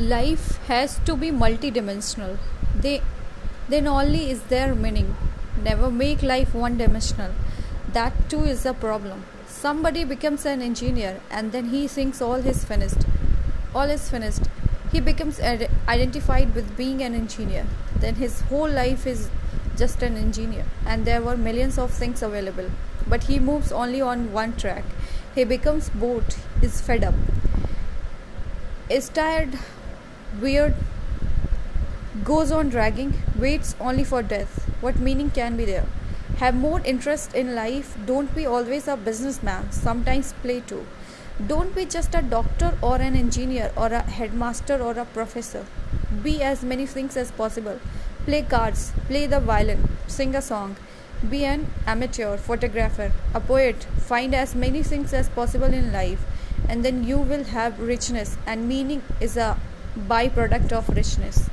Life has to be multidimensional. They, then only is there meaning. Never make life one dimensional. That too is a problem. Somebody becomes an engineer and then he thinks all is finished. All is finished. He becomes ad- identified with being an engineer. Then his whole life is just an engineer and there were millions of things available. But he moves only on one track. He becomes bored, is fed up, is tired, weird, goes on dragging, waits only for death. What meaning can be there? Have more interest in life. Don't be always a businessman. Sometimes play too. Don't be just a doctor or an engineer or a headmaster or a professor. Be as many things as possible. Play cards, play the violin, sing a song. Be an amateur photographer, a poet. Find as many things as possible in life, and then you will have richness, and meaning is a byproduct of richness.